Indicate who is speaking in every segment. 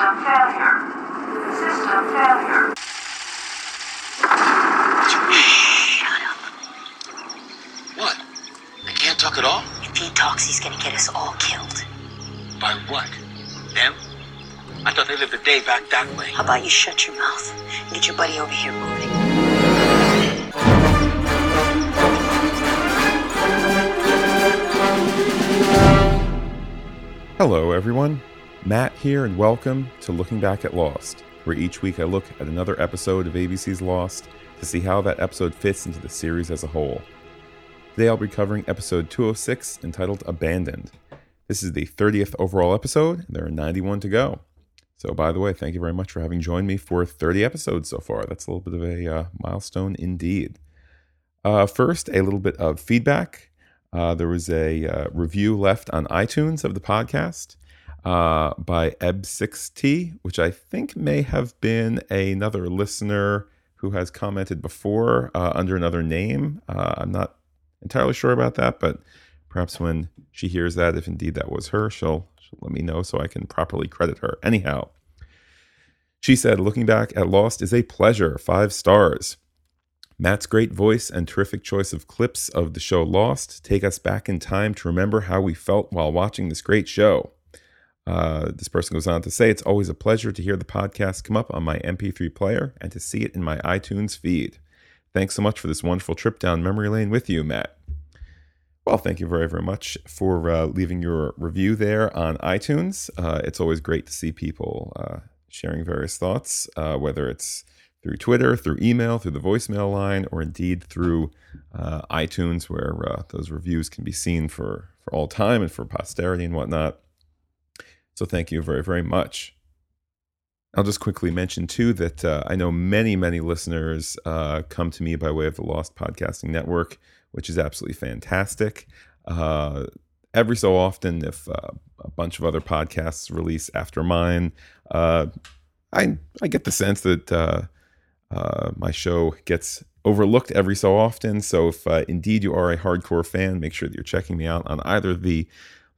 Speaker 1: System failure. System failure.
Speaker 2: What? I can't talk at all?
Speaker 3: If he talks, he's gonna get us all killed.
Speaker 2: By what? Them? I thought they lived a day back that way.
Speaker 3: How about you shut your mouth and get your buddy over here moving?
Speaker 4: Hello, everyone. Matt here, and welcome to Looking Back at Lost, where each week I look at another episode of ABC's Lost to see how that episode fits into the series as a whole. Today I'll be covering episode 206 entitled Abandoned. This is the 30th overall episode, and there are 91 to go. So, by the way, thank you very much for having joined me for 30 episodes so far. That's a little bit of a uh, milestone indeed. Uh, first, a little bit of feedback. Uh, there was a uh, review left on iTunes of the podcast uh, by Eb6T, which I think may have been another listener who has commented before uh, under another name. Uh, I'm not entirely sure about that, but perhaps when she hears that, if indeed that was her, she'll, she'll let me know so I can properly credit her. Anyhow, she said, looking back at Lost is a pleasure, five stars. Matt's great voice and terrific choice of clips of the show Lost take us back in time to remember how we felt while watching this great show. Uh, this person goes on to say, It's always a pleasure to hear the podcast come up on my MP3 player and to see it in my iTunes feed. Thanks so much for this wonderful trip down memory lane with you, Matt. Well, thank you very, very much for uh, leaving your review there on iTunes. Uh, it's always great to see people uh, sharing various thoughts, uh, whether it's through Twitter, through email, through the voicemail line, or indeed through uh, iTunes, where uh, those reviews can be seen for, for all time and for posterity and whatnot. So thank you very, very much. I'll just quickly mention too that uh, I know many, many listeners uh, come to me by way of the Lost Podcasting Network, which is absolutely fantastic. Uh, every so often, if uh, a bunch of other podcasts release after mine, uh, I I get the sense that uh, my show gets overlooked every so often. So if indeed you are a hardcore fan, make sure that you're checking me out on either the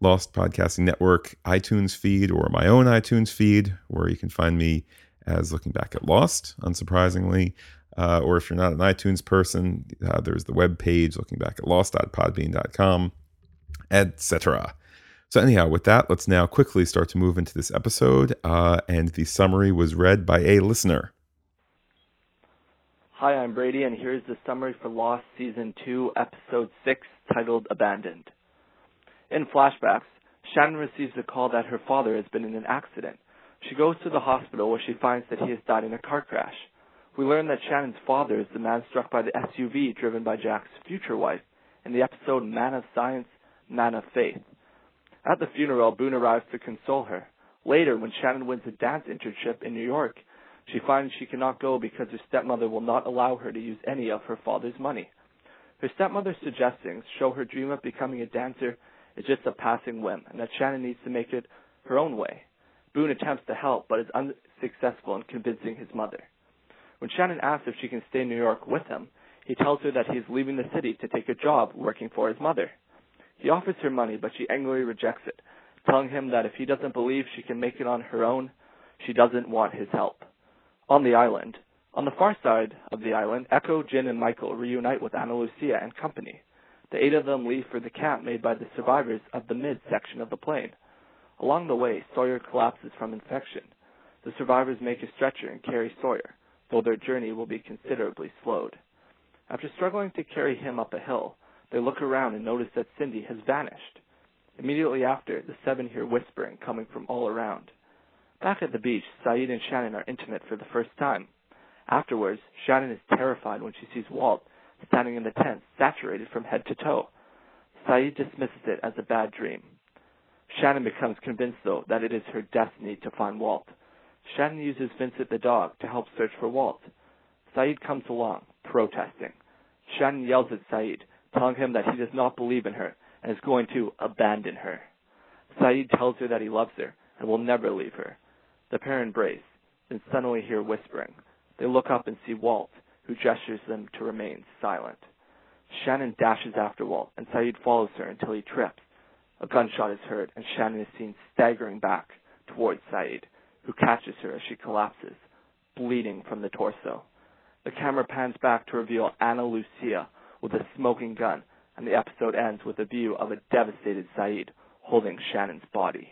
Speaker 4: Lost Podcasting Network iTunes feed or my own iTunes feed, where you can find me as looking back at Lost, unsurprisingly. Uh, or if you're not an iTunes person, uh, there's the web page looking back at lost.podbean.com, etc. So, anyhow, with that, let's now quickly start to move into this episode. Uh, and the summary was read by a listener.
Speaker 5: Hi, I'm Brady, and here's the summary for Lost Season 2, Episode 6, titled Abandoned. In flashbacks, Shannon receives a call that her father has been in an accident. She goes to the hospital where she finds that he has died in a car crash. We learn that Shannon's father is the man struck by the SUV driven by Jack's future wife in the episode Man of Science, Man of Faith. At the funeral, Boone arrives to console her. Later, when Shannon wins a dance internship in New York, she finds she cannot go because her stepmother will not allow her to use any of her father's money. Her stepmother's suggestions show her dream of becoming a dancer is just a passing whim, and that Shannon needs to make it her own way. Boone attempts to help, but is unsuccessful in convincing his mother. When Shannon asks if she can stay in New York with him, he tells her that he is leaving the city to take a job working for his mother. He offers her money, but she angrily rejects it, telling him that if he doesn't believe she can make it on her own, she doesn't want his help. On the island, on the far side of the island, Eko, Jin, and Michael reunite with Ana Lucia and company. The eight of them leave for the camp made by the survivors of the mid section of the plane. Along the way, Sawyer collapses from infection. The survivors make a stretcher and carry Sawyer, though their journey will be considerably slowed. After struggling to carry him up a hill, they look around and notice that Cindy has vanished. Immediately after, the seven hear whispering coming from all around. Back at the beach, Sayid and Shannon are intimate for the first time. Afterwards, Shannon is terrified when she sees Walt standing in the tent, saturated from head to toe. Sayid dismisses it as a bad dream. Shannon becomes convinced, though, that it is her destiny to find Walt. Shannon uses Vincent the dog to help search for Walt. Sayid comes along, protesting. Shannon yells at Sayid, telling him that he does not believe in her and is going to abandon her. Sayid tells her that he loves her and will never leave her. The pair embrace, then suddenly hear whispering. They look up and see Walt, who gestures them to remain silent. Shannon dashes after Walt, and Sayid follows her until he trips. A gunshot is heard, and Shannon is seen staggering back towards Sayid, who catches her as she collapses, bleeding from the torso. The camera pans back to reveal Ana Lucia with a smoking gun, and the episode ends with a view of a devastated Sayid holding Shannon's body.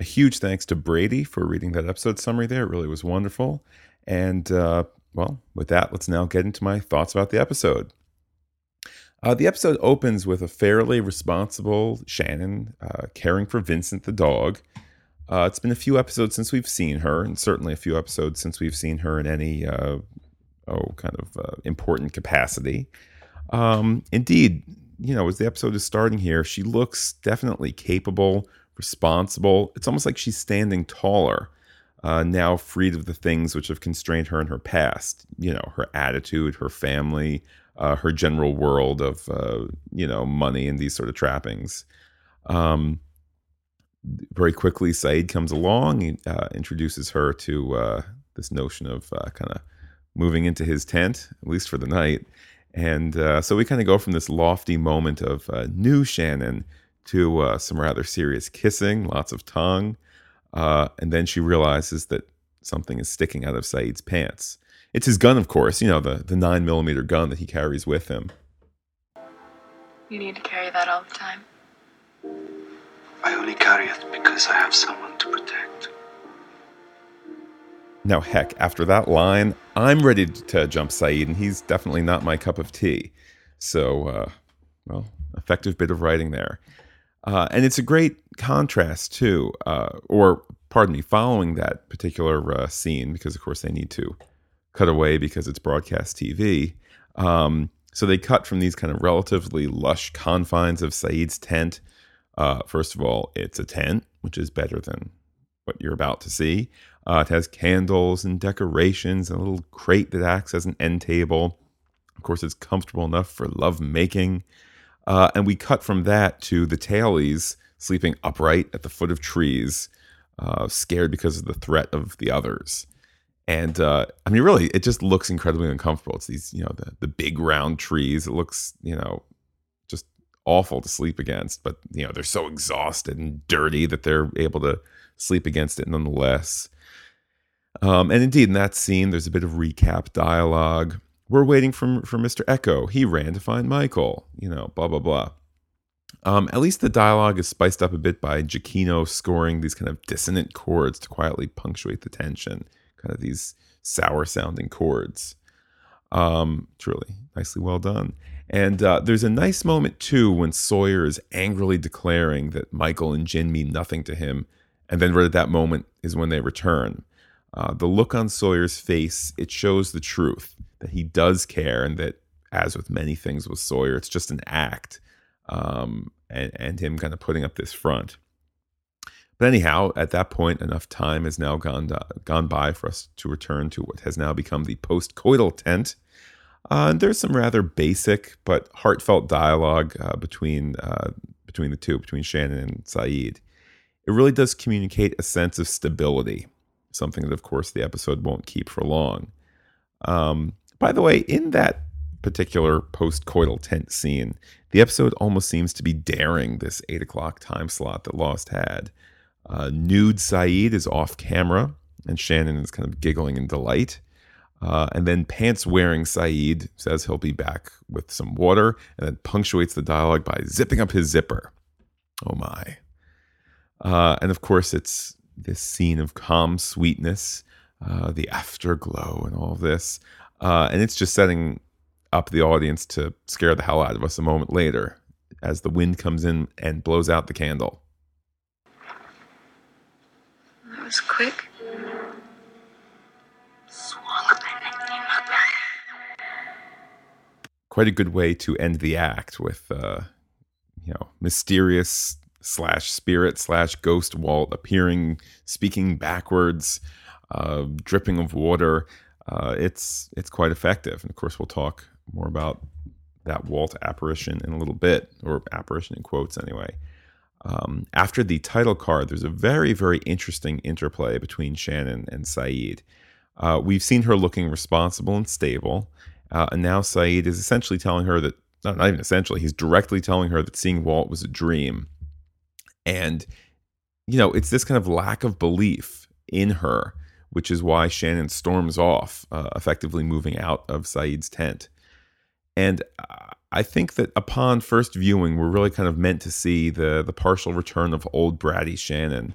Speaker 4: A huge thanks to Brady for reading that episode summary there. It really was wonderful. And, uh, well, with that, let's now get into my thoughts about the episode. Uh, the episode opens with a fairly responsible Shannon uh, caring for Vincent the dog. Uh, it's been a few episodes since we've seen her, and certainly a few episodes since we've seen her in any uh, oh kind of uh, important capacity. Um, indeed, you know, as the episode is starting here, she looks definitely capable, responsible. It's almost like she's standing taller. Uh, now freed of the things which have constrained her in her past, you know, her attitude, her family, uh, her general world of uh, you know money and these sort of trappings. Um, very quickly, Sayid comes along, he, uh, introduces her to uh, this notion of uh, kind of moving into his tent, at least for the night. And so we kind of go from this lofty moment of new Shannon to some rather serious kissing, lots of tongue. And then she realizes that something is sticking out of Sayid's pants. It's his gun, of course, you know, the, the 9 millimeter gun that he carries with him.
Speaker 6: You need to carry that all the time.
Speaker 7: I only carry it because I have someone to protect.
Speaker 4: Now, heck, after that line, I'm ready to jump Sayid, and he's definitely not my cup of tea. So, uh, well, effective bit of writing there. Uh, and it's a great contrast, too, uh, or pardon me, following that particular uh, scene, because of course they need to cut away because it's broadcast TV. Um, so they cut from these kind of relatively lush confines of Sayid's tent. Uh, first of all, it's a tent, which is better than what you're about to see. Uh, it has candles and decorations and a little crate that acts as an end table. Of course, it's comfortable enough for love making. Uh, and we cut from that to the tailies sleeping upright at the foot of trees, uh, scared because of the threat of the others and uh, I mean, really, it just looks incredibly uncomfortable. It's these, you know, the the big round trees. It looks, you know, just awful to sleep against. But you know, they're so exhausted and dirty that they're able to sleep against it nonetheless. Um, and indeed, in that scene, there's a bit of recap dialogue. We're waiting for for Mr. Eko. He ran to find Michael. You know, blah blah blah. Um, at least the dialogue is spiced up a bit by Giacchino scoring these kind of dissonant chords to quietly punctuate the tension kind of these sour sounding chords. Um, truly nicely well done. And uh, there's a nice moment too when Sawyer is angrily declaring that Michael and Jin mean nothing to him, and then right at that moment is when they return. Uh, the look on Sawyer's face it shows the truth that he does care, and that as with many things with Sawyer, it's just an act, um, and and him kind of putting up this front. But anyhow, at that point, enough time has now gone uh, gone by for us to return to what has now become the post-coital tent. Uh, and there's some rather basic but heartfelt dialogue uh, between uh, between the two, between Shannon and Sayid. It really does communicate a sense of stability, something that, of course, the episode won't keep for long. Um, by the way, in that particular post-coital tent scene, the episode almost seems to be daring this eight o'clock time slot that Lost had. Uh, nude Sayid is off camera, and Shannon is kind of giggling in delight. Uh, and then pants wearing Sayid says he'll be back with some water, and then punctuates the dialogue by zipping up his zipper. Oh my. Uh, and of course, it's this scene of calm sweetness, uh, the afterglow, and all this. Uh, and it's just setting up the audience to scare the hell out of us a moment later as the wind comes in and blows out the candle.
Speaker 6: That was quick.
Speaker 4: Quite a good way to end the act with, uh, you know, mysterious slash spirit slash ghost Walt appearing, speaking backwards, uh, dripping of water. Uh, it's it's quite effective, and of course, we'll talk more about that Walt apparition in a little bit, or apparition in quotes anyway. Um, after the title card, there's a very, very interesting interplay between Shannon and Sayid. Uh, we've seen her looking responsible and stable, uh, and now Sayid is essentially telling her that, not, not even essentially, he's directly telling her that seeing Walt was a dream. And, you know, it's this kind of lack of belief in her, which is why Shannon storms off, uh, effectively moving out of Sayid's tent. And I think that upon first viewing, we're really kind of meant to see the the partial return of old bratty Shannon.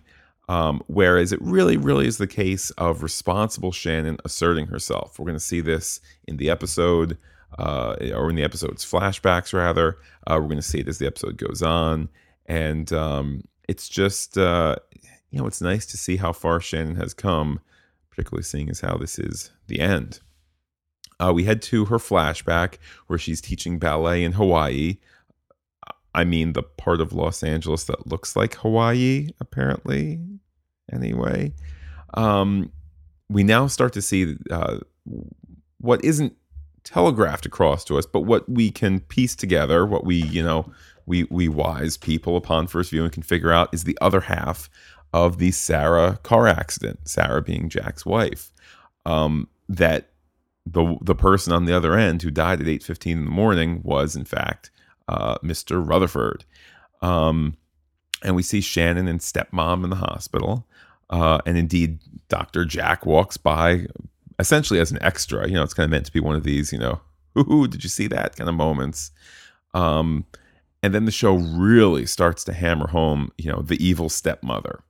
Speaker 4: Um, whereas it really, really is the case of responsible Shannon asserting herself. We're going to see this in the episode, uh, or in the episode's flashbacks, rather. Uh, we're going to see it as the episode goes on. And um, it's just, uh, you know, it's nice to see how far Shannon has come, particularly seeing as how this is the end. Uh, we head to her flashback where she's teaching ballet in Hawaii. I mean, the part of Los Angeles that looks like Hawaii, apparently. Anyway, um, we now start to see uh, what isn't telegraphed across to us, but what we can piece together, what we, you know, we we wise people upon first viewing can figure out is the other half of the Sarah car accident. Sarah being Jack's wife. Um, that the the person on the other end who died at eight fifteen in the morning was in fact uh, Mr. Rutherford. Um, and we see Shannon and stepmom in the hospital. Uh, and indeed, Dr. Jack walks by essentially as an extra. You know, it's kind of meant to be one of these, you know, ooh, did you see that kind of moments? Um, and then the show really starts to hammer home, you know, the evil stepmother,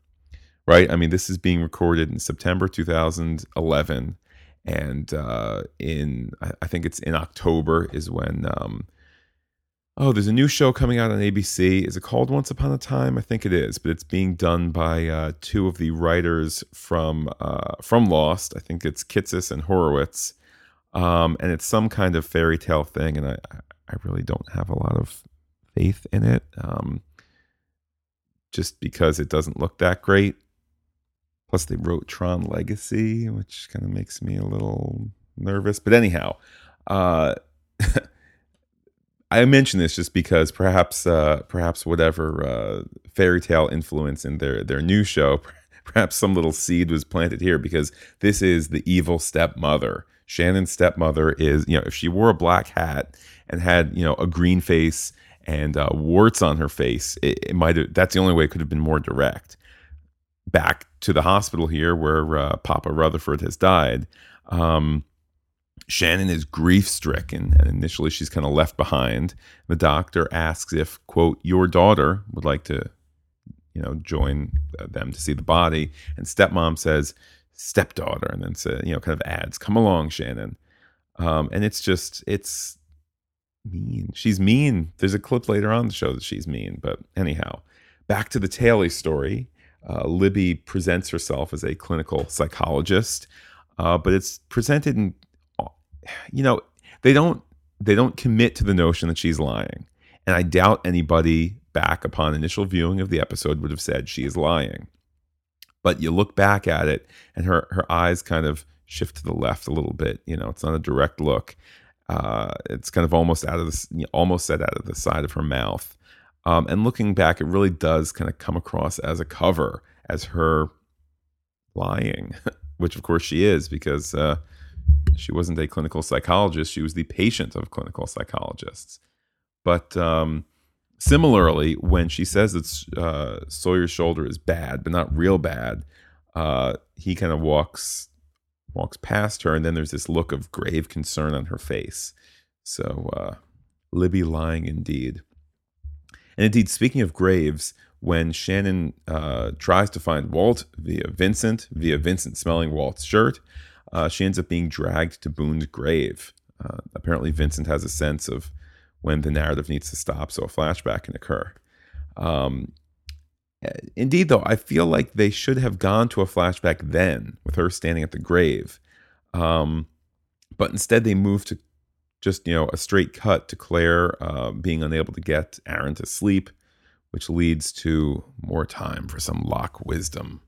Speaker 4: right? I mean, this is being recorded in September 2011. And uh, in, I think it's in October, is when um, oh, there's a new show coming out on ABC. Is it called Once Upon a Time? I think it is, but it's being done by uh, two of the writers from uh, from Lost. I think it's Kitsis and Horowitz, um, and it's some kind of fairy tale thing. And I, I really don't have a lot of faith in it, um, just because it doesn't look that great. Plus, they wrote Tron Legacy, which kind of makes me a little nervous. But anyhow. Uh, I mention this just because perhaps uh, perhaps whatever uh, fairy tale influence in their their new show, perhaps some little seed was planted here because this is the evil stepmother. Shannon's stepmother is you know if she wore a black hat and had you know a green face and uh, warts on her face, it, it might that's the only way it could have been more direct. Back to the hospital here where uh, Papa Rutherford has died. Um, Shannon is grief stricken, and initially she's kind of left behind. The doctor asks if, quote, your daughter would like to, you know, join them to see the body. And stepmom says, stepdaughter, and then, say, you know, kind of adds, come along, Shannon. Um, and it's just, it's mean. She's mean. There's a clip later on the show that she's mean. But anyhow, back to the Taily story. Uh, Libby presents herself as a clinical psychologist, uh, but it's presented in you know, they don't they don't commit to the notion that she's lying. And I doubt anybody back upon initial viewing of the episode would have said she is lying. But you look back at it and her her eyes kind of shift to the left a little bit. You know, it's not a direct look. Uh, it's kind of almost out of the almost set out of the side of her mouth. Um, and looking back, it really does kind of come across as a cover, as her lying, which of course she is, because uh, she wasn't a clinical psychologist. She was the patient of clinical psychologists. But um, similarly, when she says that uh, Sawyer's shoulder is bad, but not real bad, uh, he kind of walks walks past her, and then there's this look of grave concern on her face. So uh, Libby lying indeed. And indeed, speaking of graves, when Shannon uh, tries to find Walt via Vincent, via Vincent smelling Walt's shirt, uh, she ends up being dragged to Boone's grave. Uh, apparently, Vincent has a sense of when the narrative needs to stop, so a flashback can occur. Um, indeed, though, I feel like they should have gone to a flashback then with her standing at the grave. Um, but instead, they moved to just you know a straight cut to Claire uh, being unable to get Aaron to sleep, which leads to more time for some Locke wisdom.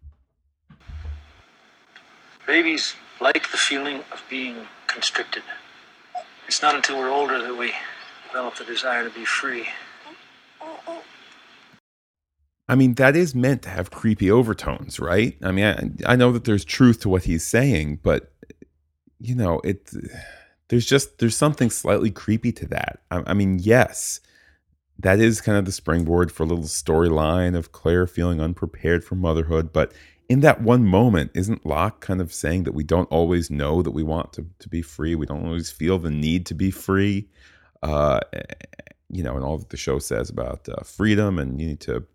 Speaker 8: Babies like the feeling of being constricted. It's not until we're older that we develop the desire to be free.
Speaker 4: I mean, that is meant to have creepy overtones, right? I mean, I, I know that there's truth to what he's saying, but you know, it there's just there's something slightly creepy to that. I, I mean, yes, that is kind of the springboard for a little storyline of Claire feeling unprepared for motherhood, but in that one moment, isn't Locke kind of saying that we don't always know that we want to, to be free? We don't always feel the need to be free. Uh, you know, and all that the show says about uh, freedom and you need to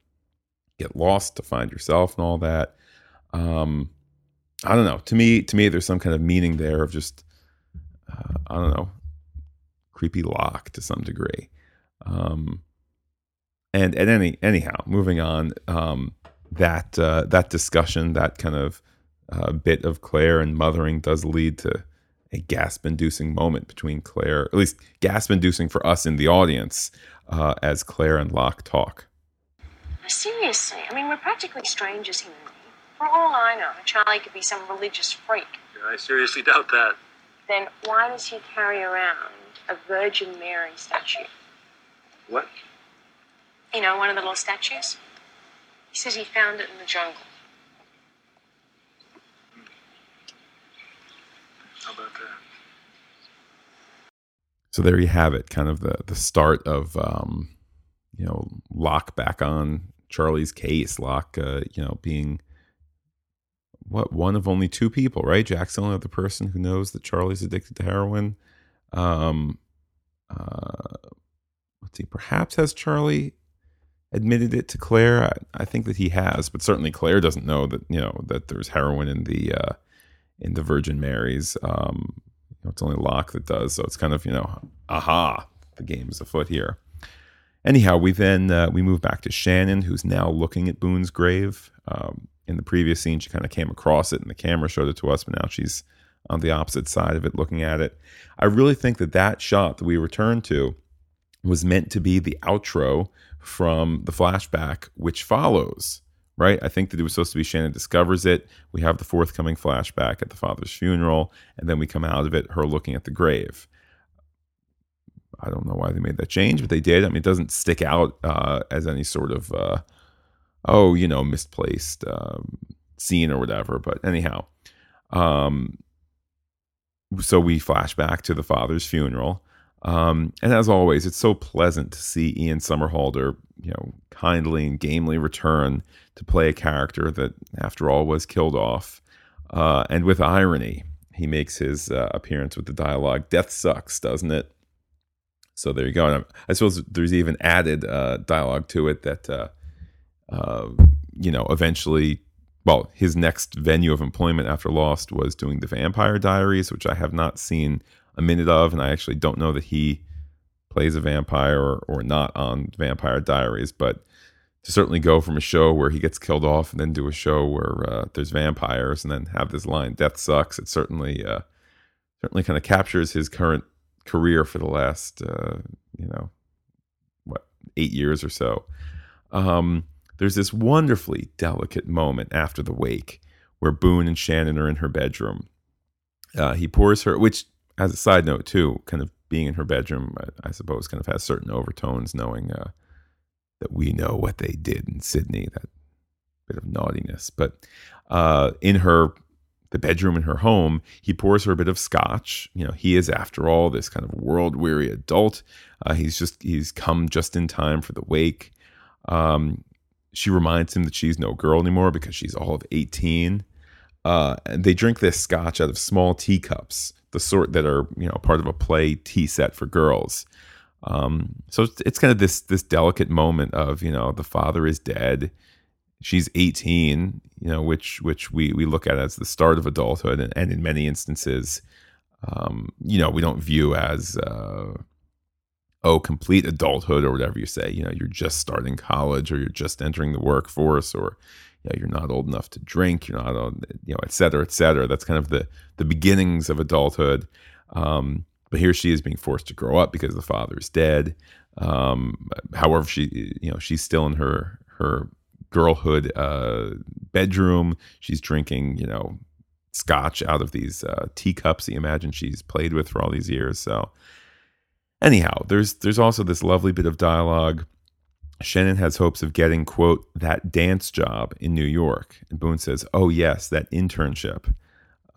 Speaker 4: get lost to find yourself and all that. Um, I don't know. To me, to me, there's some kind of meaning there of just, uh, I don't know, creepy Locke to some degree. Um, and and any anyhow, moving on. Um, that uh, that discussion, that kind of uh, bit of Claire and mothering, does lead to a gasp-inducing moment between Claire, at least gasp-inducing for us in the audience, uh, as Claire and Locke talk.
Speaker 9: Seriously, I mean, we're practically strangers here. For all I know, Charlie could be some religious freak.
Speaker 8: Yeah, I seriously doubt that.
Speaker 9: Then why does he carry around a Virgin Mary statue?
Speaker 8: What?
Speaker 9: You know, one of the little statues? He says he found it in the jungle.
Speaker 8: How about that?
Speaker 4: So there you have it, kind of the the start of um, you know Locke back on Charlie's case. Locke, uh, you know, being what one of only two people, right? Jack's the only other person who knows that Charlie's addicted to heroin. Um, uh, let's see, perhaps has Charlie admitted it to Claire? I, I, think that he has, but certainly Claire doesn't know that you know that there's heroin in the uh, in the Virgin Marys. Um, you know, it's only Locke that does, so it's kind of you know, aha, the game's afoot here. Anyhow, we then uh, we move back to Shannon, who's now looking at Boone's grave. Um, in the previous scene, she kind of came across it, and the camera showed it to us, but now she's on the opposite side of it, looking at it. I really think that that shot that we returned to was meant to be the outro from the flashback, which follows. Right? I think that it was supposed to be Shannon discovers it. We have the forthcoming flashback at the father's funeral, and then we come out of it, her looking at the grave. I don't know why they made that change, but they did. I mean, it doesn't stick out uh, as any sort of, uh, oh, you know, misplaced um, scene or whatever. But anyhow, um, so we flash back to the father's funeral. Um, and as always, it's so pleasant to see Ian Somerhalder, you know, kindly and gamely return to play a character that, after all, was killed off. Uh, and with irony, he makes his uh, appearance with the dialogue, "Death sucks, doesn't it?" So there you go. And I suppose there's even added uh, dialogue to it that, uh, uh, you know, eventually well, his next venue of employment after Lost was doing the Vampire Diaries, which I have not seen a minute of, and I actually don't know that he plays a vampire or, or not on Vampire Diaries, but to certainly go from a show where he gets killed off and then do a show where uh, there's vampires and then have this line "Death sucks," it certainly uh, certainly kind of captures his current career for the last uh, you know what eight years or so. Um, there's this wonderfully delicate moment after the wake where Boone and Shannon are in her bedroom. Uh, he pours her, which, as a side note, too, kind of being in her bedroom, I, I suppose, kind of has certain overtones, knowing uh, that we know what they did in Sydney, that bit of naughtiness. But uh, in her, the bedroom in her home, he pours her a bit of scotch. You know, he is, after all, this kind of world weary adult. Uh, he's just, he's come just in time for the wake. Um, she reminds him that she's no girl anymore because she's all of 18. Uh, and they drink this scotch out of small teacups, the sort that are you know part of a play tea set for girls. Um, so it's, it's kind of this this delicate moment of you know the father is dead, she's 18, you know which which we we look at as the start of adulthood, and, and in many instances, um, you know we don't view as uh, oh, complete adulthood or whatever you say. You know, you're just starting college or you're just entering the workforce or you know, you're not old enough to drink, you're not, you know, et cetera, et cetera. That's kind of the the beginnings of adulthood. Um, but here she is being forced to grow up because the father's dead. Um, however, she, you know, she's still in her her girlhood uh, bedroom. She's drinking, you know, scotch out of these uh, teacups you imagine she's played with for all these years. So Anyhow, there's there's also this lovely bit of dialogue. Shannon has hopes of getting, quote, that dance job in New York. And Boone says, oh, yes, that internship.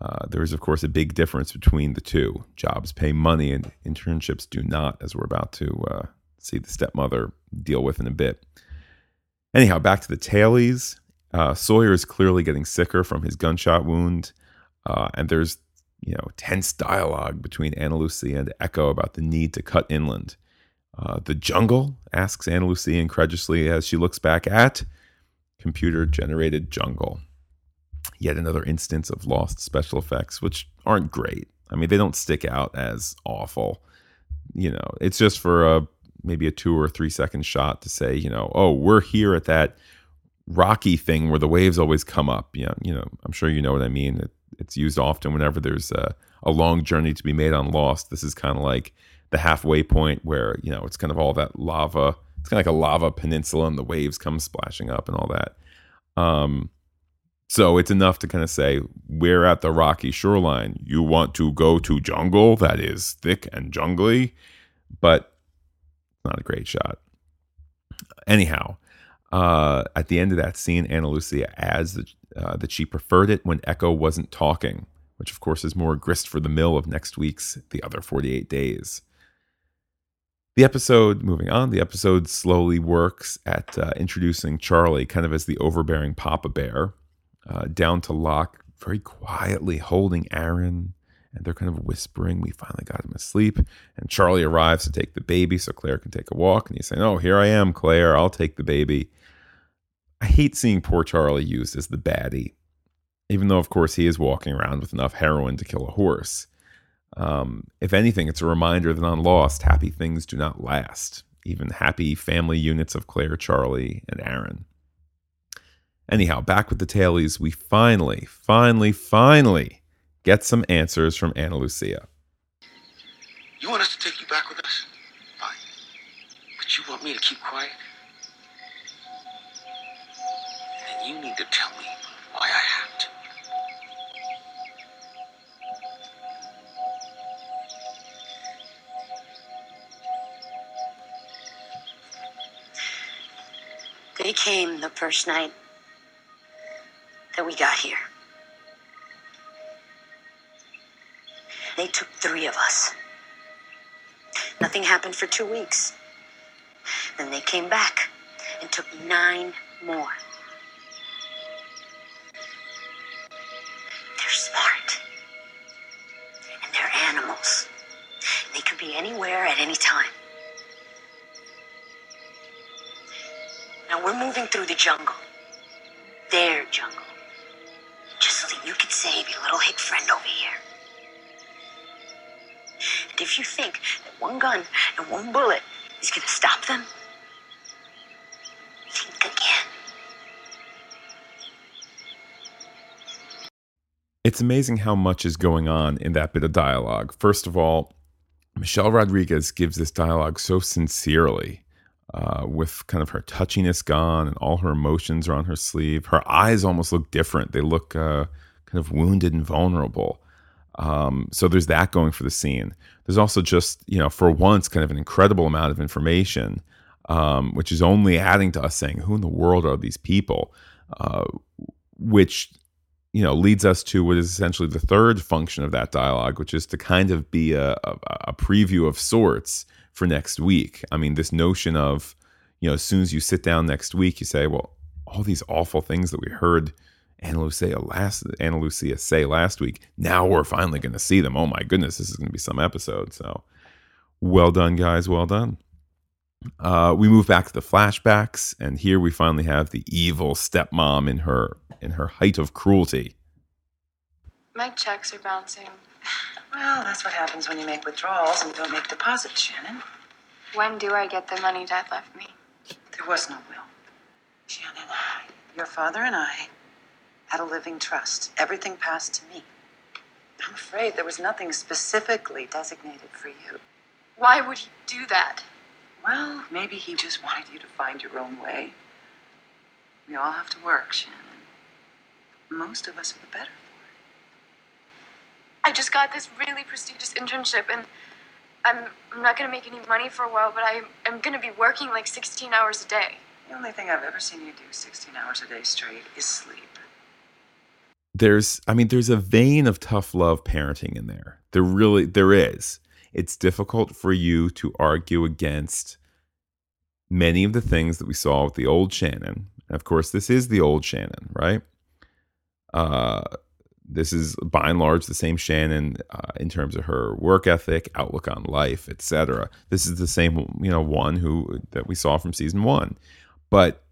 Speaker 4: Uh, there is, of course, a big difference between the two. Jobs pay money and internships do not, as we're about to uh, see the stepmother deal with in a bit. Anyhow, back to the tailies. Uh, Sawyer is clearly getting sicker from his gunshot wound, uh, and there's you know tense dialogue between Ana Lucia and Eko about the need to cut inland. Uh, the jungle asks Ana Lucia incredulously as she looks back at computer generated jungle. Yet another instance of lost special effects, which aren't great. I mean, they don't stick out as awful. You know, it's just for a maybe a two or three second shot to say, you know, oh, we're here at that rocky thing where the waves always come up. You know, you know, I'm sure you know what I mean. It, it's used often whenever there's a, a long journey to be made on Lost. This is kind of like the halfway point where you know it's kind of all that lava. It's kind of like a lava peninsula, and the waves come splashing up and all that. Um, so it's enough to kind of say we're at the rocky shoreline. You want to go to jungle that is thick and jungly, but not a great shot. Anyhow, uh, at the end of that scene, Ana Lucia adds that, uh, that she preferred it when Eko wasn't talking, which of course is more grist for the mill of next week's The Other 48 Days. The episode, moving on, the episode slowly works at uh, introducing Charlie kind of as the overbearing Papa Bear, uh, down to Locke very quietly holding Aaron, and they're kind of whispering, We finally got him asleep. And Charlie arrives to take the baby so Claire can take a walk, and he's saying, Oh, here I am, Claire, I'll take the baby. I hate seeing poor Charlie used as the baddie, even though, of course, he is walking around with enough heroin to kill a horse. Um, if anything, it's a reminder that on Lost, happy things do not last, even happy family units of Claire, Charlie, and Aaron. Anyhow, back with the tailies, we finally, finally, finally get some answers from Ana Lucia.
Speaker 2: You want us to take you back with us? Fine. But you want me to keep quiet? You need to tell me why I have to.
Speaker 3: They came the first night that we got here. They took three of us. Nothing happened for two weeks. Then they came back and took nine more. Jungle. Their jungle. Just so that you can save your little hick friend over here. And if you think that one gun and one bullet is gonna stop them, think again.
Speaker 4: It's amazing how much is going on in that bit of dialogue. First of all, Michelle Rodriguez gives this dialogue so sincerely, uh, with kind of her touchiness gone and all her emotions are on her sleeve. Her eyes almost look different, they look uh, kind of wounded and vulnerable. Um, so there's that going for the scene. There's also just, you know, for once, kind of an incredible amount of information, um, which is only adding to us saying, who in the world are these people? Uh, which you know leads us to what is essentially the third function of that dialogue which is to kind of be a, a, a, preview of sorts for next week i mean this notion of you know as soon as you sit down next week you say well all these awful things that we heard Ana Lucia last Ana Lucia say last week now we're finally going to see them oh my goodness this is going to be some episode so well done guys well done uh, we move back to the flashbacks, and here we finally have the evil stepmom in her in her height of cruelty.
Speaker 6: My checks are bouncing.
Speaker 10: Well, that's what happens when you make withdrawals and don't make deposits, Shannon.
Speaker 6: When do I get the money Dad left me?
Speaker 10: There was no will. Shannon, your father and I had a living trust. Everything passed to me. I'm afraid there was nothing specifically designated for you.
Speaker 6: Why would he do that?
Speaker 10: Well, maybe he just wanted you to find your own way. We all have to work, Shannon. Most of us are the better for
Speaker 6: I just got this really prestigious internship and I'm, I'm not gonna make any money for a while, but I, I'm gonna be working like 16 hours a day.
Speaker 10: The only thing I've ever seen you do 16 hours a day straight is sleep.
Speaker 4: There's, I mean, there's a vein of tough love parenting in there. There really, there is. It's difficult for you to argue against many of the things that we saw with the old Shannon And of course, this is the old Shannon, right? Uh, this is by and large the same Shannon uh, in terms of her work ethic, outlook on life, etc. This is the same, you know, one who that we saw from season one, but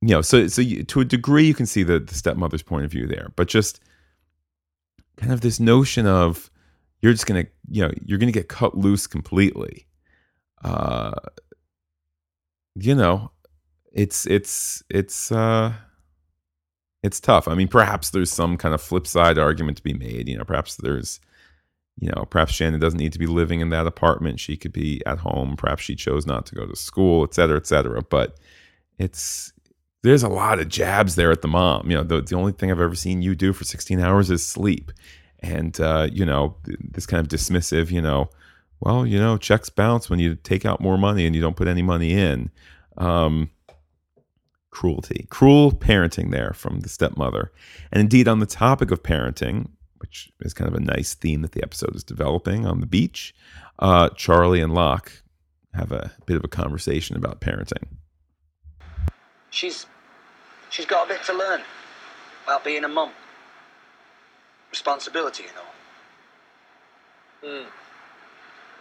Speaker 4: you know, so so you, to a degree you can see the, the stepmother's point of view there, but just kind of this notion of you're just gonna, you know, you're gonna get cut loose completely. Uh, you know, it's it's it's uh it's tough. I mean, perhaps there's some kind of flip side argument to be made. You know, perhaps there's, you know, perhaps Shannon doesn't need to be living in that apartment. She could be at home. Perhaps she chose not to go to school, et cetera, et cetera. But it's, there's a lot of jabs there at the mom. You know, the, the only thing I've ever seen you do for 16 hours is sleep. And, uh, you know, this kind of dismissive, you know, well, you know, checks bounce when you take out more money and you don't put any money in. Um, cruelty, cruel parenting there from the stepmother. And indeed, on the topic of parenting, which is kind of a nice theme that the episode is developing on the beach, uh, Charlie and Locke have a bit of a conversation about parenting.
Speaker 11: She's she's got a bit to learn about being a mum. Responsibility, you
Speaker 8: know. Hmm.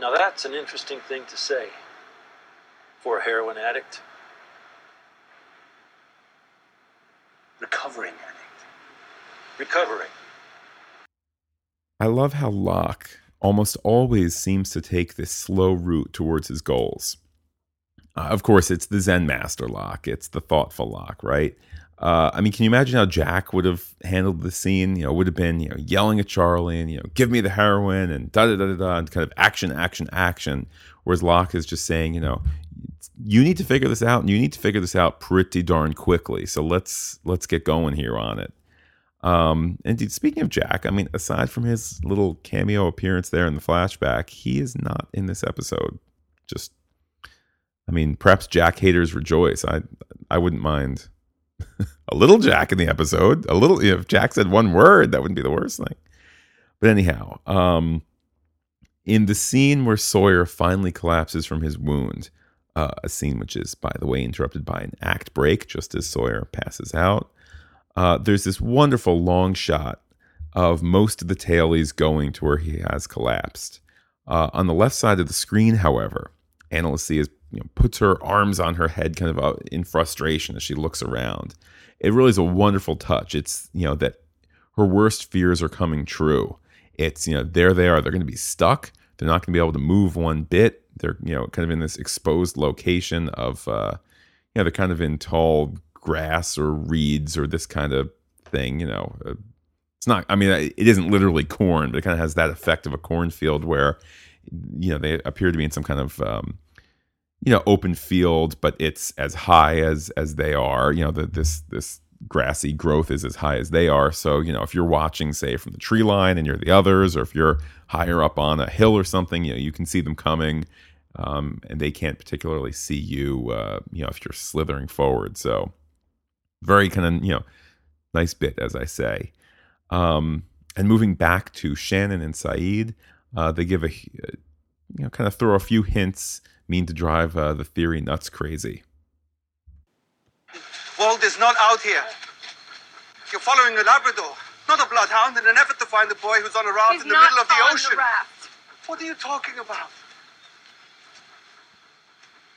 Speaker 8: Now that's an interesting thing to say for a heroin addict.
Speaker 11: Recovering addict.
Speaker 8: Recovering.
Speaker 4: I love how Locke almost always seems to take this slow route towards his goals. Uh, of course, it's the Zen master Locke. It's the thoughtful Locke, right? Uh, I mean, can you imagine how Jack would have handled the scene? You know, would have been you know yelling at Charlie and you know give me the heroin and da da da da da and kind of action, action, action. Whereas Locke is just saying, you know, you need to figure this out and you need to figure this out pretty darn quickly. So let's let's get going here on it. Um and speaking of jack i mean aside from his little cameo appearance there in the flashback he is not in this episode. Just i mean perhaps jack haters rejoice. I i wouldn't mind a little jack in the episode. A little if jack said one word that wouldn't be the worst thing. But anyhow um in the scene where sawyer finally collapses from his wound uh, a scene which is, by the way, interrupted by an act break just as Sawyer passes out. Uh, there's this wonderful long shot of most of the tailies going to where he has collapsed. Uh, on the left side of the screen, however, Lucia is, you know, puts her arms on her head kind of uh, in frustration as she looks around. It really is a wonderful touch. It's, you know, that her worst fears are coming true. It's, you know, there they are. They're going to be stuck. They're not going to be able to move one bit they're you know kind of in this exposed location of uh, you know they're kind of in tall grass or reeds or this kind of thing. You know, uh, it's not. I mean, it isn't literally corn, but it kind of has that effect of a cornfield where you know they appear to be in some kind of um, you know open field, but it's as high as as they are. You know, the, this this grassy growth is as high as they are. So, you know, if you're watching, say, from the tree line and you're the others, or if you're higher up on a hill or something, you know, you can see them coming, um, and they can't particularly see you, uh, you know, if you're slithering forward. So, very kind of, you know, nice bit, as I say. Um, and moving back to Shannon and Sayid, uh, they give a, you know, kind of throw a few hints, mean to drive uh, the theory nuts crazy.
Speaker 12: Walt is not out here. You're following a Labrador, not a bloodhound, in an effort to find the boy who's on a raft
Speaker 6: He's
Speaker 12: in the middle of the
Speaker 6: not on
Speaker 12: ocean.
Speaker 6: The raft.
Speaker 12: What are you talking about?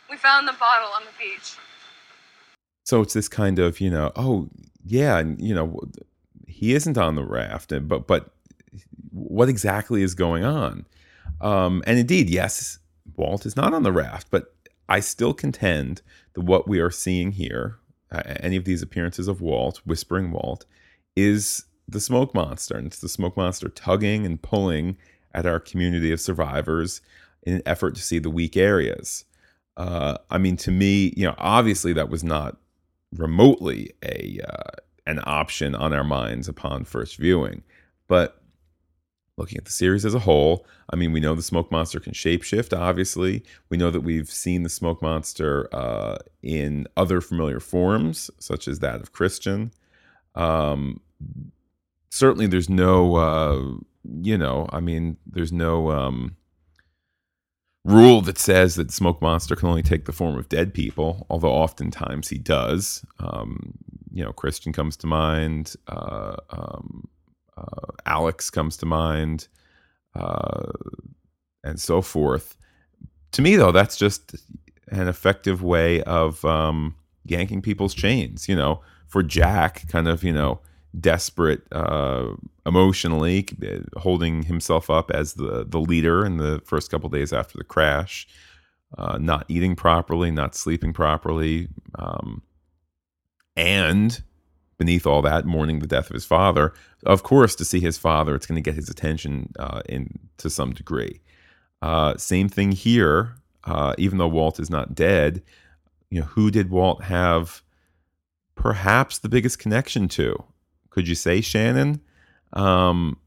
Speaker 6: We found the bottle on the beach.
Speaker 4: So it's this kind of, you know, oh yeah, and you know, he isn't on the raft, but but what exactly is going on? Um, and indeed, yes, Walt is not on the raft, but I still contend that what we are seeing here uh, any of these appearances of Walt, whispering Walt, is the smoke monster. And it's the smoke monster tugging and pulling at our community of survivors in an effort to see the weak areas. Uh, I mean, to me, you know, obviously that was not remotely a uh, an option on our minds upon first viewing, but looking at the series as a whole, I mean, we know the smoke monster can shapeshift, obviously. We know that we've seen the smoke monster uh, in other familiar forms, such as that of Christian. Um, certainly, there's no, uh, you know, I mean, there's no um, rule that says that Smoke Monster can only take the form of dead people, although oftentimes he does. Um, you know, Christian comes to mind, uh, um, uh, Alex comes to mind, uh, and so forth. To me, though, that's just an effective way of um, yanking people's chains. You know, for Jack, kind of, you know, desperate uh, emotionally, holding himself up as the the leader in the first couple days after the crash, uh, not eating properly, not sleeping properly, um, and beneath all that, mourning the death of his father. Of course, to see his father, it's going to get his attention uh, in to some degree. Uh, same thing here. Uh, even though Walt is not dead, you know who did Walt have perhaps the biggest connection to? Could you say Shannon? Um,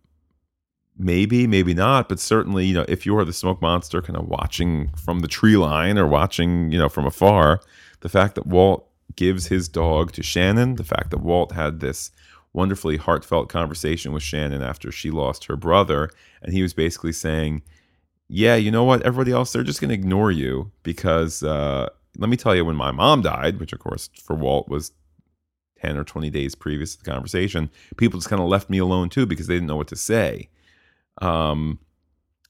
Speaker 4: maybe, maybe not, but certainly, you know, if you are the smoke monster kind of watching from the tree line or watching, you know, from afar, the fact that Walt gives his dog to Shannon, the fact that Walt had this wonderfully heartfelt conversation with Shannon after she lost her brother, and he was basically saying, Yeah, you know what? Everybody else, they're just going to ignore you because uh, let me tell you, when my mom died, which of course for Walt was 10 or 20 days previous to the conversation, people just kind of left me alone too because they didn't know what to say. Um,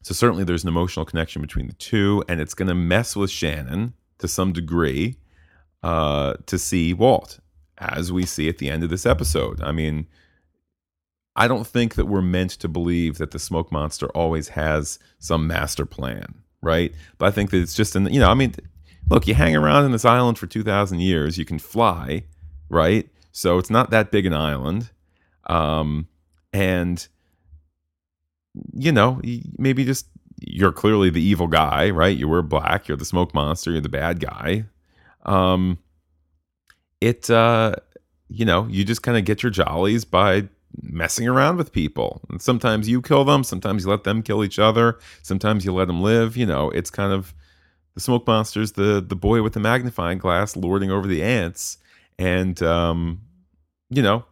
Speaker 4: so certainly there's an emotional connection between the two, and it's going to mess with Shannon to some degree uh, to see Walt, as we see at the end of this episode. I mean, I don't think that we're meant to believe that the smoke monster always has some master plan, right? But I think that it's just an, you know, I mean, look, you hang around in this island for 2,000 years, you can fly, right? So it's not that big an island. Um, and, you know, maybe just you're clearly the evil guy, right? You wear black, you're the smoke monster, you're the bad guy. Um, it, uh, you know, you just kind of get your jollies by messing around with people. And sometimes you kill them, sometimes you let them kill each other, sometimes you let them live. You know, it's kind of the smoke monsters, the the boy with the magnifying glass lording over the ants and um, you know,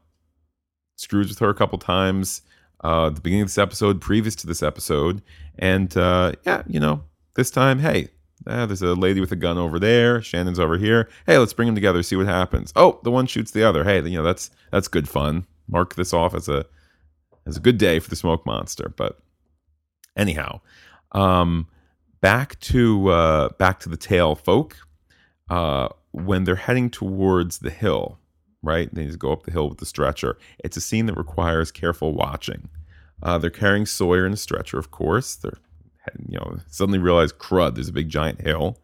Speaker 4: screws with her a couple times. Uh, the beginning of this episode, previous to this episode, and uh, yeah, you know, this time, hey, uh, there's a lady with a gun over there. Shannon's over here. Hey, let's bring them together, see what happens. Oh, the one shoots the other. Hey, you know that's that's good fun. Mark this off as a as a good day for the smoke monster. But anyhow, um, back to uh, back to the tail folk. Uh, when they're heading towards the hill, right? They just go up the hill with the stretcher. It's a scene that requires careful watching. Uh, they're carrying Sawyer in a stretcher, of course. They're, you know, suddenly realize, crud, there's a big giant hill.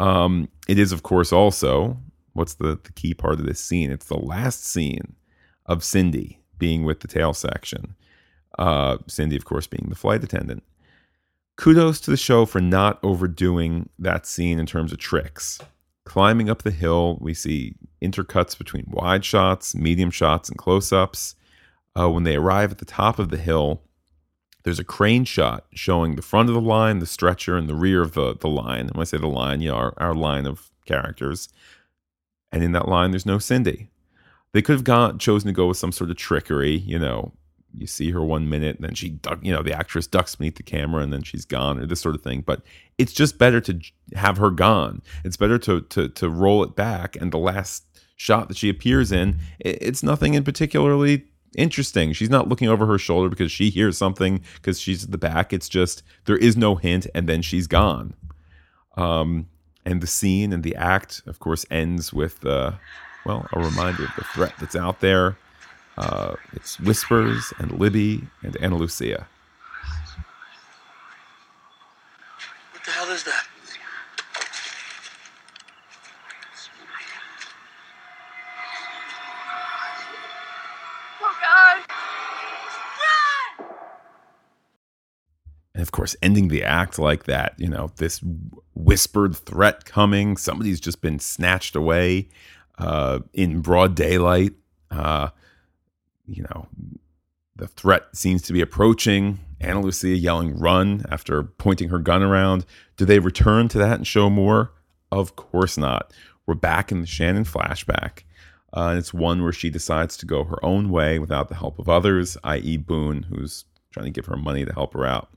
Speaker 4: Um, it is, of course, also what's the, the key part of this scene? It's the last scene of Cindy being with the tail section. Uh, Cindy, of course, being the flight attendant. Kudos to the show for not overdoing that scene in terms of tricks. Climbing up the hill, we see intercuts between wide shots, medium shots, and close ups. Uh, when they arrive at the top of the hill, there's a crane shot showing the front of the line, the stretcher, and the rear of the, the line. When I say the line, you know, our, our line of characters. And in that line, there's no Cindy. They could have gone, chosen to go with some sort of trickery, you know, you see her one minute and then she duck, you know the actress ducks beneath the camera and then she's gone or this sort of thing but it's just better to have her gone it's better to to to roll it back and the last shot that she appears in it's nothing in particularly interesting she's not looking over her shoulder because she hears something because she's at the back it's just there is no hint and then she's gone um and the scene and the act of course ends with uh well a reminder of the threat that's out there uh, it's Whispers and Libby and Ana Lucia.
Speaker 2: What the hell is that?
Speaker 6: Oh God! Run!
Speaker 4: And of course, ending the act like that, you know, this whispered threat coming, somebody's just been snatched away uh, in broad daylight. Uh, you know, the threat seems to be approaching. Ana Lucia yelling, run, after pointing her gun around. Do they return to that and show more? Of course not. We're back in the Shannon flashback. Uh, and it's one where she decides to go her own way without the help of others, i.e., Boone, who's trying to give her money to help her out.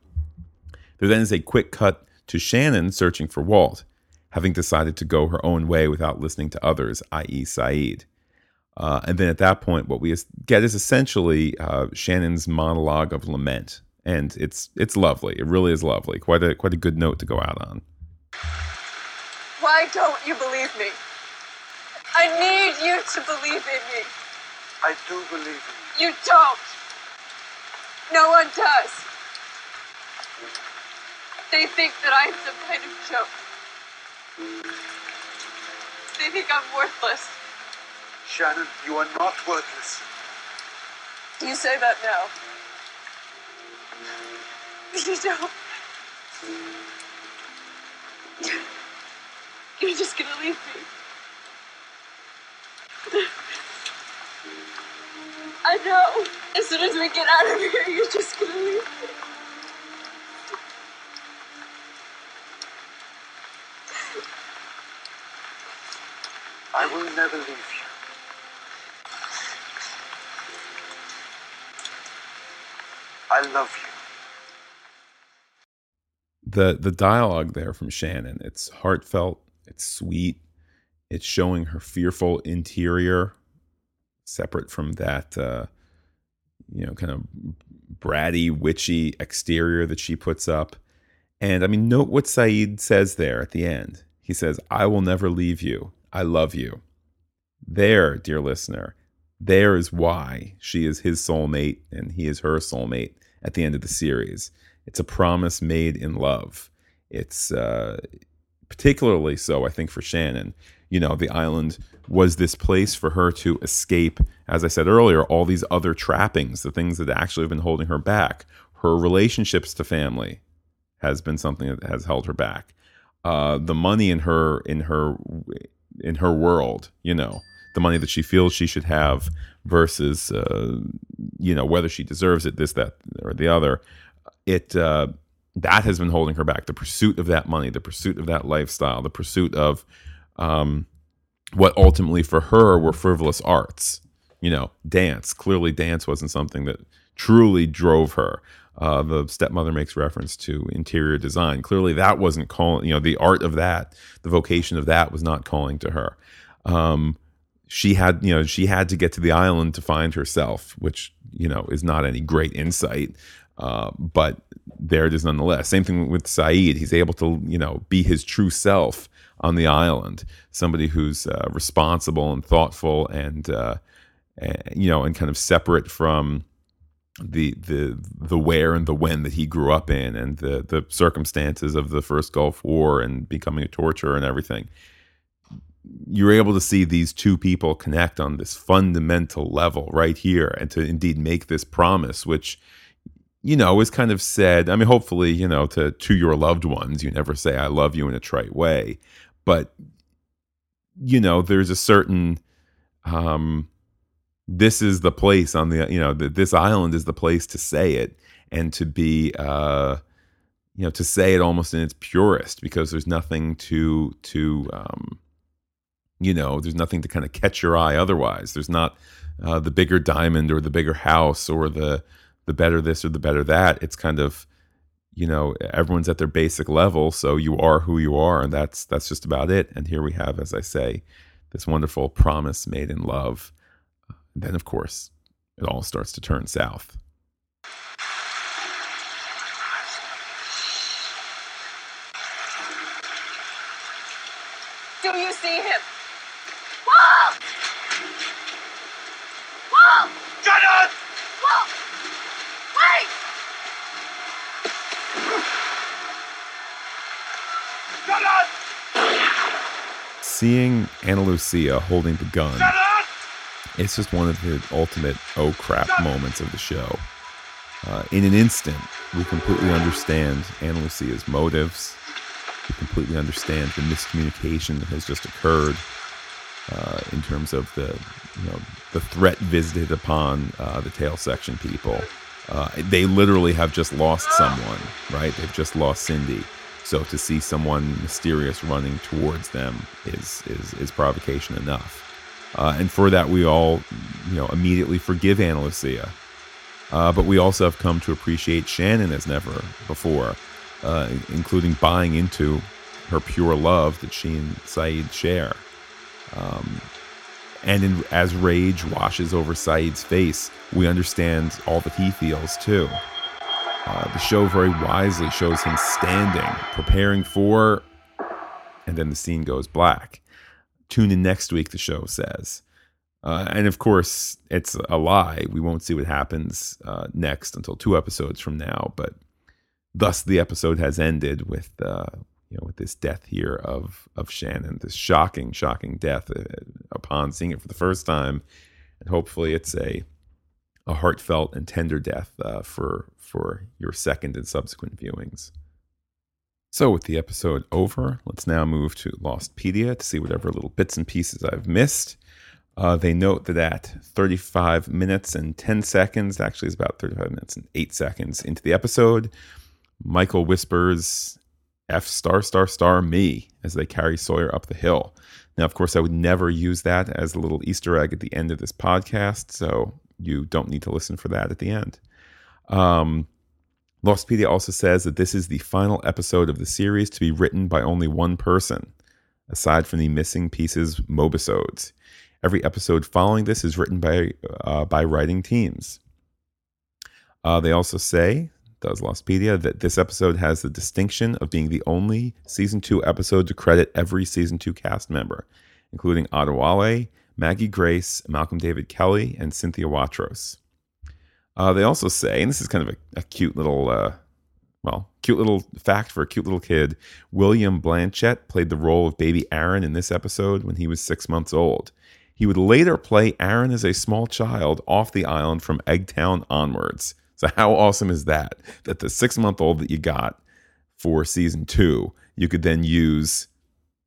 Speaker 4: There then is a quick cut to Shannon searching for Walt, having decided to go her own way without listening to others, i.e., Sayid. Uh, and then at that point, what we get is essentially uh, Shannon's monologue of lament, and it's it's lovely. It really is lovely. Quite a quite a good note to go out on.
Speaker 13: Why don't you believe me? I need you to believe in me.
Speaker 12: I do believe in you.
Speaker 13: You don't. No one does. They think that I'm some kind of joke. They think I'm worthless.
Speaker 12: Shannon, you are not worthless.
Speaker 13: You say that now. You don't. You're just gonna leave me. I know. As soon as we get out of here, you're just gonna leave me.
Speaker 12: I will never leave you. I love you.
Speaker 4: The the dialogue there from Shannon, it's heartfelt, it's sweet, it's showing her fearful interior, separate from that uh, you know, kind of bratty, witchy exterior that she puts up. And I mean, note what Sayid says there at the end. He says, I will never leave you. I love you. There, dear listener, there is why she is his soulmate and he is her soulmate at the end of the series. It's a promise made in love. It's uh, particularly so, I think, for Shannon. You know, the island was this place for her to escape, as I said earlier, all these other trappings, the things that actually have been holding her back. Her relationships to family has been something that has held her back. Uh, the money in her in her in her world, you know, the money that she feels she should have versus uh, you know whether she deserves it, this, that, or the other. It uh, that has been holding her back. The pursuit of that money, the pursuit of that lifestyle, the pursuit of um, what ultimately for her were frivolous arts. You know, dance. Clearly, dance wasn't something that truly drove her. Uh, the stepmother makes reference to interior design. Clearly, that wasn't calling. You know, the art of that, the vocation of that, was not calling to her. Um, she had, you know, she had to get to the island to find herself, which you know is not any great insight. Uh, but there it is nonetheless. Same thing with Sayid. He's able to, you know, be his true self on the island. Somebody who's uh, responsible and thoughtful, and, uh, and you know, and kind of separate from the the the where and the when that he grew up in, and the the circumstances of the first Gulf War and becoming a torturer and everything. You're able to see these two people connect on this fundamental level right here, and to indeed make this promise, which you know, is kind of said. I mean, hopefully, you know, to to your loved ones, you never say "I love you" in a trite way, but you know, there's a certain um, this is the place on the you know this island is the place to say it and to be uh, you know to say it almost in its purest because there's nothing to to um, you know there's nothing to kind of catch your eye otherwise. There's not uh, the bigger diamond or the bigger house or the the better this or the better that. It's kind of, you know, everyone's at their basic level, so you are who you are, and that's that's just about it. And here we have, as I say, this wonderful promise made in love. And then, of course, it all starts to turn south.
Speaker 13: Do you see him? Walt! Walt!
Speaker 12: Shannon!
Speaker 13: Walt! Wait!
Speaker 4: Seeing Ana Lucia holding the gun, it's just one of the ultimate oh crap moments of the show. Uh, in an instant, we completely understand Ana Lucia's motives. We completely understand the miscommunication that has just occurred uh, in terms of the, you know, the threat visited upon uh, the tail section people. Uh, they literally have just lost someone, right? They've just lost Cindy. So to see someone mysterious running towards them is is is provocation enough. Uh, and for that, we all, you know, immediately forgive Ana Lucia. Uh, but we also have come to appreciate Shannon as never before. uh, including buying into her pure love that she and Sayid share. Um, and in, as rage washes over Sayid's face, we understand all that he feels too. Uh, the show very wisely shows him standing, preparing for, and then the scene goes black. Tune in next week, the show says. Uh, and of course, it's a lie. We won't see what happens uh, next until two episodes from now. But thus, the episode has ended with uh, you know with this death here of of Shannon, this shocking, shocking death uh, upon seeing it for the first time, and hopefully, it's a a heartfelt and tender death uh, for for your second and subsequent viewings. So, with the episode over, let's now move to Lostpedia to see whatever little bits and pieces I've missed. Uh, they note that at 35 minutes and 10 seconds, actually, it's about 35 minutes and 8 seconds into the episode, Michael whispers, F star star star me as they carry Sawyer up the hill. Now, of course, I would never use that as a little Easter egg at the end of this podcast, so you don't need to listen for that at the end. Um, Lostpedia also says that this is the final episode of the series to be written by only one person, aside from the missing pieces mobisodes. Every episode following this is written by uh, by writing teams. Uh, they also say, does Lostpedia, that this episode has the distinction of being the only season two episode to credit every season two cast member, including Adewale, Maggie Grace, Malcolm David Kelley, and Cynthia Watros. Uh, they also say, and this is kind of a, a cute little, uh, well, cute little fact for a cute little kid. William Blanchette played the role of baby Aaron in this episode when he was six months old. He would later play Aaron as a small child off the island from Eggtown onwards. So, how awesome is that? That the six month old that you got for season two, you could then use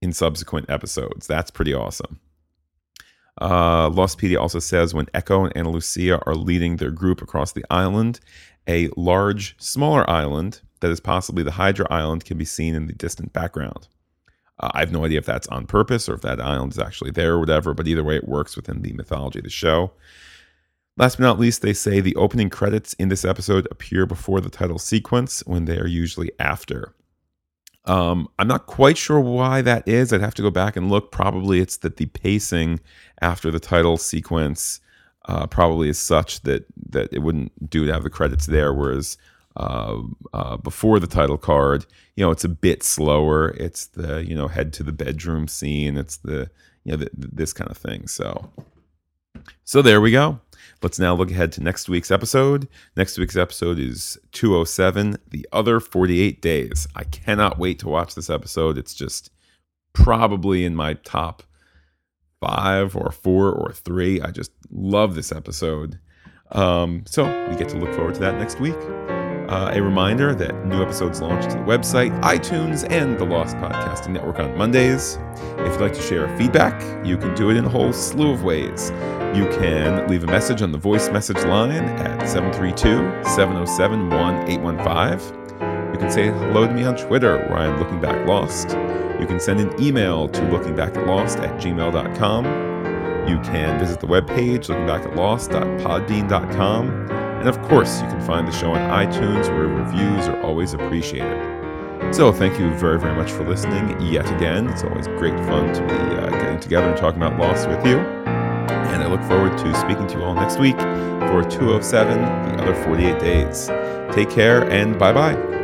Speaker 4: in subsequent episodes. That's pretty awesome. Uh, Lostpedia also says when Eko and Ana Lucia are leading their group across the island, a large, smaller island that is possibly the Hydra Island can be seen in the distant background. Uh, I have no idea if that's on purpose or if that island is actually there or whatever, but either way, it works within the mythology of the show. Last but not least, they say the opening credits in this episode appear before the title sequence when they are usually after. Um, I'm not quite sure why that is. I'd have to go back and look. Probably it's that the pacing after the title sequence uh, probably is such that that it wouldn't do to have the credits there, whereas uh, uh, before the title card, you know, it's a bit slower. It's the you know head to the bedroom scene. It's the you know the, this kind of thing. So, so there we go. Let's now look ahead to next week's episode. Next week's episode is 207, The Other 48 Days. I cannot wait to watch this episode. It's just probably in my top five or four or three. I just love this episode. Um, so we get to look forward to that next week. Uh, a reminder that new episodes launch to the website, iTunes, and the Lost Podcasting Network on Mondays. If you'd like to share feedback, you can do it in a whole slew of ways. You can leave a message on the voice message line at 732 707 1815. You can say hello to me on Twitter, where I'm looking back lost. You can send an email to lookingbackatlost at gmail.com. You can visit the webpage, lookingbackatlost.podbean.com. And of course, you can find the show on iTunes where reviews are always appreciated. So, thank you very, very much for listening yet again. It's always great fun to be uh, getting together and talking about Lost with you. And I look forward to speaking to you all next week for 207, the other 48 days. Take care and bye bye.